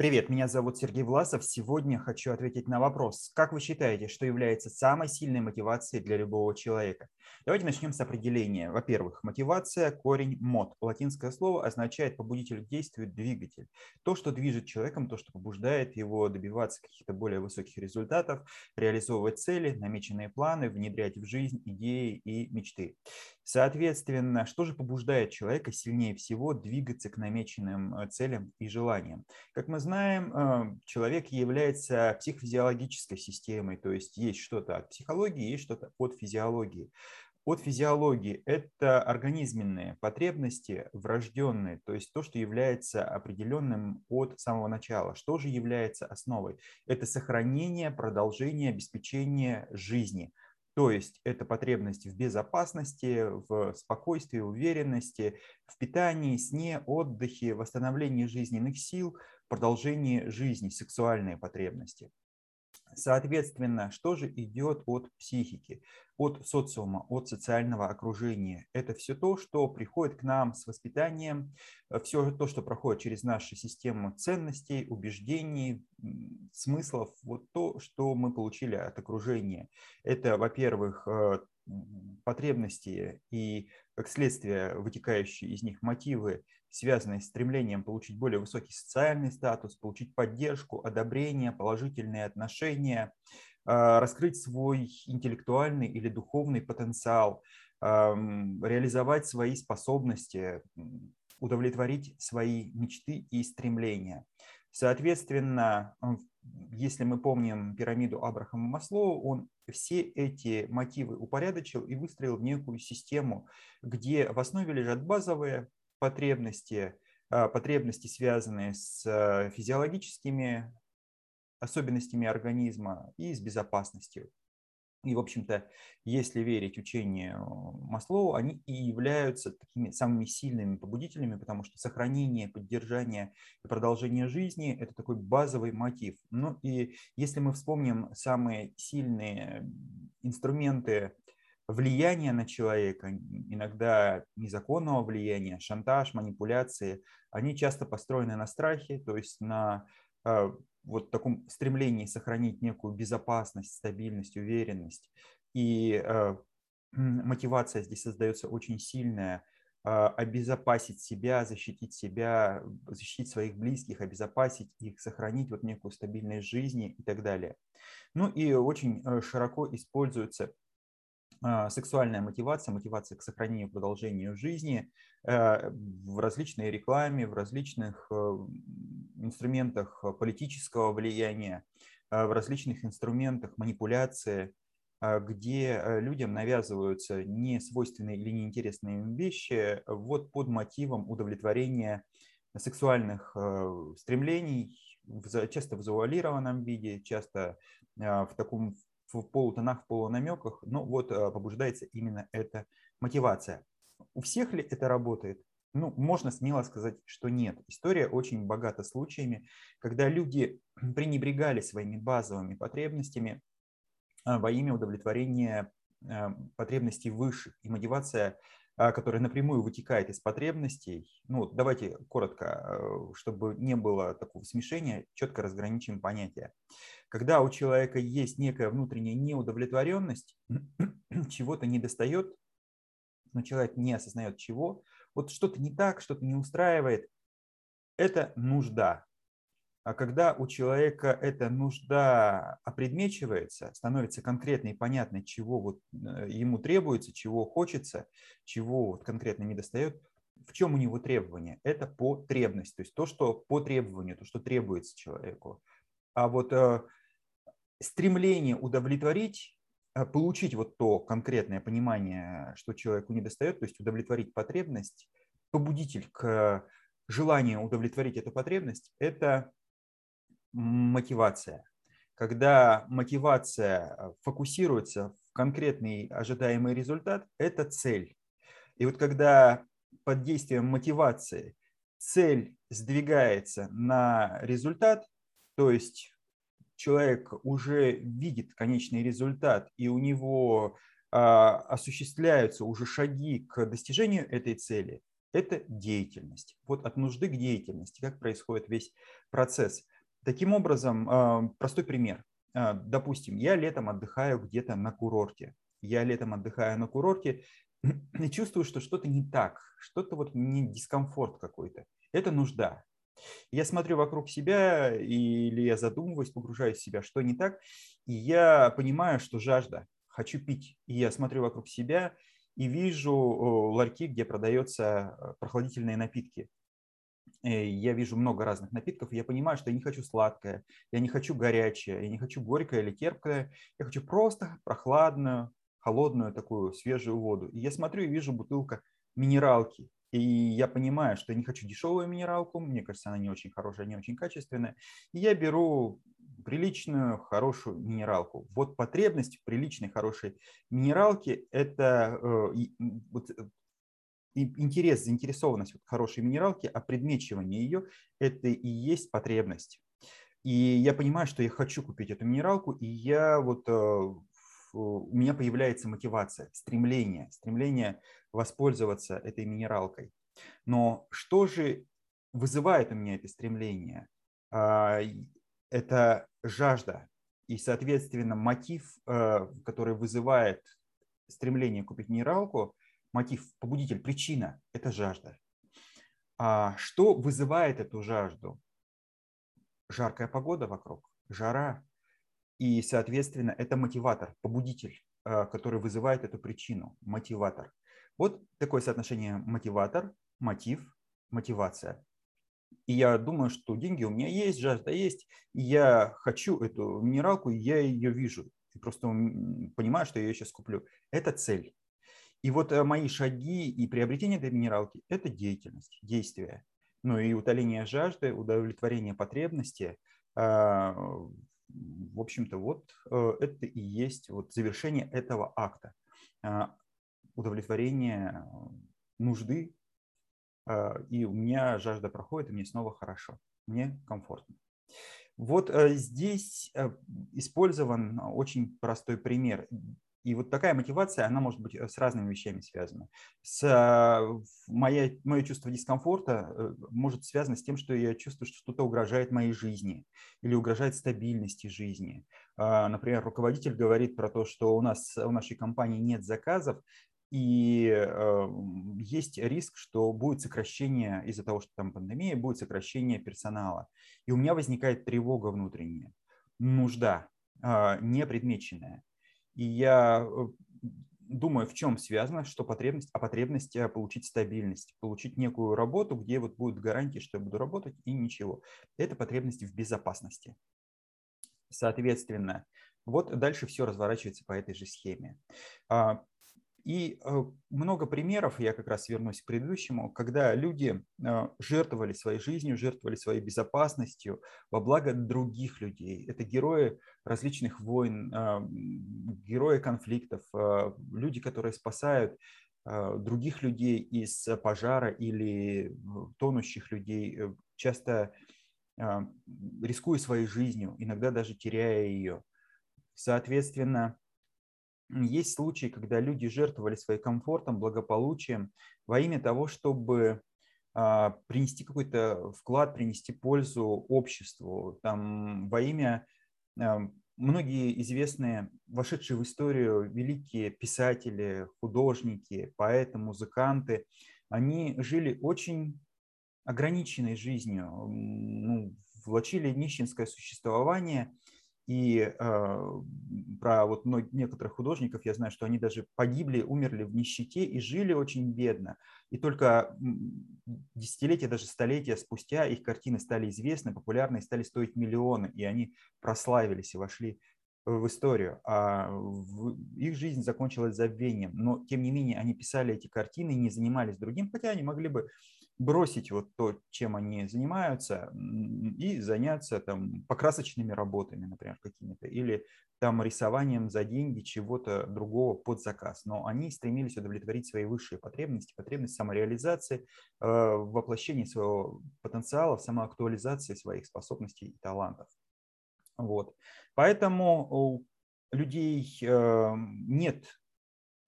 Привет, меня зовут Сергей Власов. Сегодня хочу ответить на вопрос. Как вы считаете, что является самой сильной мотивацией для любого человека? Давайте начнем с определения. Во-первых, мотивация, корень мод. Латинское слово означает побудитель к действию, двигатель. То, что движет человеком, то, что побуждает его добиваться каких-то более высоких результатов, реализовывать цели, намеченные планы, внедрять в жизнь идеи и мечты. Соответственно, что же побуждает человека сильнее всего двигаться к намеченным э, целям и желаниям? Как мы знаем, э, человек является психофизиологической системой, то есть есть что-то от психологии, есть что-то от физиологии. От физиологии это организменные потребности врожденные, то есть то, что является определенным от самого начала. Что же является основой? Это сохранение, продолжение, обеспечение жизни – то есть это потребности в безопасности, в спокойствии, уверенности, в питании, сне, отдыхе, восстановлении жизненных сил, продолжении жизни, сексуальные потребности. Соответственно, что же идет от психики, от социума, от социального окружения? Это все то, что приходит к нам с воспитанием, э, все то, что проходит через нашу систему ценностей, убеждений, смыслов, вот то, что мы получили от окружения. Это, во-первых, э, потребности и, как следствие, вытекающие из них мотивы связанные с стремлением получить более высокий социальный статус, получить поддержку, одобрение, положительные отношения, а, раскрыть свой интеллектуальный или духовный потенциал, реализовать свои способности, удовлетворить свои мечты и стремления. Соответственно, если мы помним пирамиду Абрахама Маслоу, он все эти мотивы упорядочил и выстроил в некую систему, где в основе лежат базовые потребности, а, потребности, связанные с а, физиологическими особенностями организма и с безопасностью. И, в общем-то, если верить учению Маслоу, они и являются такими самыми сильными побудителями, потому что сохранение, поддержание и продолжение жизни – это такой базовый мотив. Ну и если мы вспомним самые сильные инструменты влияние на человека, иногда незаконного влияния, шантаж, манипуляции, они часто построены на страхе, то есть на э, вот таком стремлении сохранить некую безопасность, стабильность, уверенность. И э, мотивация здесь создается очень сильная, э, обезопасить себя, защитить себя, защитить своих близких, обезопасить их, сохранить вот некую стабильность жизни и так далее. Ну и очень широко используется сексуальная мотивация, мотивация к сохранению и продолжению жизни э, в различной рекламе, в различных э, инструментах политического влияния, э, в различных инструментах манипуляции, где людям навязываются не свойственные или неинтересные им вещи вот под мотивом удовлетворения сексуальных стремлений, часто в завуалированном виде, часто в таком в полутонах, в полунамеках, но вот э, побуждается именно эта мотивация. У всех ли это работает? Ну, можно смело сказать, что нет. История очень богата случаями, когда люди пренебрегали своими базовыми потребностями э, во имя удовлетворения э, потребностей высших. И мотивация а, которая напрямую вытекает из потребностей. Ну, давайте коротко, э, чтобы не было такого смешения, четко разграничим понятия. Когда у человека есть некая внутренняя неудовлетворенность, чего-то не достает, но человек не осознает чего, вот что-то не так, что-то не устраивает, это нужда. А когда у человека эта нужда опредмечивается, становится конкретной и понятной, чего вот э, ему требуется, чего хочется, чего вот конкретно не достает, в чем у него требование? Это потребность, то есть то, что по требованию, то, что требуется человеку. А вот э, стремление удовлетворить, э, получить вот то конкретное понимание, что человеку не достает, то есть удовлетворить потребность, побудитель к желанию удовлетворить эту потребность, это мотивация. Когда мотивация э, фокусируется в конкретный ожидаемый результат, это цель. И вот когда под действием мотивации цель сдвигается на результат, то есть человек уже видит конечный результат, и у него а, осуществляются уже шаги к достижению этой цели, – это деятельность. Вот от нужды к деятельности, как происходит весь процесс. Таким образом, а, простой пример. А, допустим, я летом отдыхаю где-то на курорте. Я летом отдыхаю на курорте и чувствую, что что-то не так, что-то вот не дискомфорт какой-то. Это нужда. Я смотрю вокруг себя или я задумываюсь, погружаюсь в себя, что не так, и я понимаю, что жажда, хочу пить. И я смотрю вокруг себя и вижу ларьки, где продаются э, прохладительные напитки. Э, я вижу много разных напитков, и я понимаю, что я не хочу сладкое, я не хочу горячее, я не хочу горькое или терпкое, я хочу просто прохладную, холодную такую свежую воду. И я смотрю и вижу бутылка минералки. И я понимаю, что я не хочу дешевую минералку, мне кажется, она не очень хорошая, не очень качественная. И я беру приличную, хорошую минералку. Вот потребность приличной, хорошей минералке – это э, вот, э, интерес, заинтересованность в хорошей минералке, а предмечивание ее – это и есть потребность. И я понимаю, что я хочу купить эту минералку, и я вот э, у меня появляется мотивация, стремление, стремление воспользоваться этой минералкой. Но что же вызывает у меня это стремление? А, это жажда и, соответственно, мотив, э, который вызывает стремление купить минералку, мотив, побудитель, причина – это жажда. А что вызывает эту жажду? Жаркая погода вокруг, жара. И, соответственно, это мотиватор, побудитель, э, который вызывает эту причину, мотиватор. Вот такое соотношение мотиватор, мотив, мотивация. И я думаю, что деньги у меня есть, жажда есть, и я хочу эту минералку, и я ее вижу. И просто понимаю, что я ее сейчас куплю. Это цель. И вот э, мои шаги и приобретение этой минералки – это деятельность, действие. Ну и утоление жажды, удовлетворение потребности, а, в общем-то, вот э, это и есть вот завершение этого акта. А, удовлетворение нужды, а, и у меня жажда проходит, и мне снова хорошо, мне комфортно. Вот э, здесь использован очень простой пример. И вот такая мотивация, она может быть э, с разными вещами связана. С, э, моя, мое чувство дискомфорта э, может связано с тем, что я чувствую, что что-то угрожает моей жизни или угрожает стабильности жизни. А, например, руководитель говорит про то, что у нас у нашей компании нет заказов, и есть риск, что будет сокращение из-за того, что там пандемия, будет сокращение персонала. И у меня возникает тревога внутренняя, нужда, а, непредмеченная. И я э, думаю, в чем связано, что потребность, а потребность э, получить стабильность, получить некую работу, где вот будет гарантия, что я буду работать и ничего. Это потребность в безопасности. Соответственно, вот дальше все разворачивается по этой же схеме. И э, много примеров, я как раз вернусь к предыдущему, когда люди э, жертвовали своей жизнью, жертвовали своей безопасностью во благо других людей. Это герои различных войн, э, герои конфликтов, люди, которые спасают других людей из пожара или тонущих людей, часто рискуя своей жизнью, иногда даже теряя ее. Соответственно, есть случаи, когда люди жертвовали своим комфортом, благополучием во имя того, чтобы а, принести какой-то вклад, принести пользу обществу, там, во имя а, многие известные, вошедшие в историю великие писатели, художники, поэты, музыканты, они жили очень ограниченной жизнью, ну, влачили нищенское существование – и э, про вот некоторых художников я знаю, что они даже погибли, умерли в нищете и жили очень бедно. И только десятилетия, даже столетия спустя их картины стали известны, популярны стали стоить миллионы. И они прославились и вошли в историю, а их жизнь закончилась забвением. Но, тем не менее, они писали эти картины и не занимались другим, хотя они могли бы бросить вот то, чем они занимаются, и заняться там покрасочными работами, например, какими-то, или там рисованием за деньги чего-то другого под заказ. Но они стремились удовлетворить свои высшие потребности, потребность самореализации, э, воплощения своего потенциала, в самоактуализации своих способностей и талантов. Вот. Поэтому у людей э, нет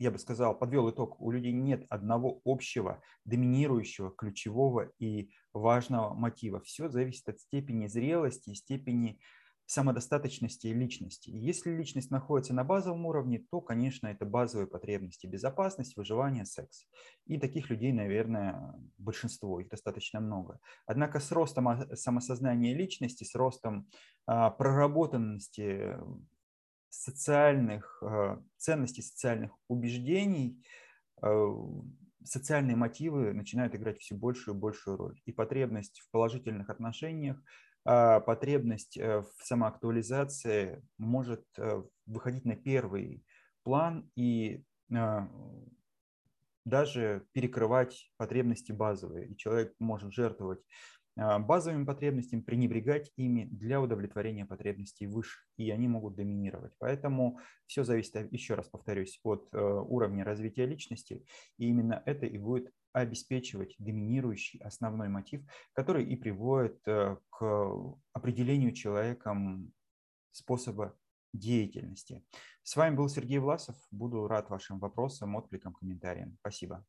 я бы сказал, подвел итог, у людей нет одного общего, доминирующего, ключевого и важного мотива. Все зависит от степени зрелости степени самодостаточности личности. И если личность находится на базовом уровне, то, конечно, это базовые потребности – безопасность, выживание, секс. И таких людей, наверное, большинство, их достаточно много. Однако с ростом самосознания личности, с ростом а, проработанности социальных а, ценностей, социальных убеждений, а, социальные мотивы начинают играть все большую и большую роль. И потребность в положительных отношениях, а, потребность э, в самоактуализации может э, выходить на первый план и а, даже перекрывать потребности базовые. И человек может жертвовать а, базовыми потребностями, пренебрегать ими для удовлетворения потребностей выше, и они могут доминировать. Поэтому все зависит, еще раз повторюсь, от э, уровня развития личности, и именно это и будет обеспечивать доминирующий основной мотив, который и приводит э, к определению человеком способа деятельности. С вами был Сергей Власов. Буду рад вашим вопросам, откликам, комментариям. Спасибо.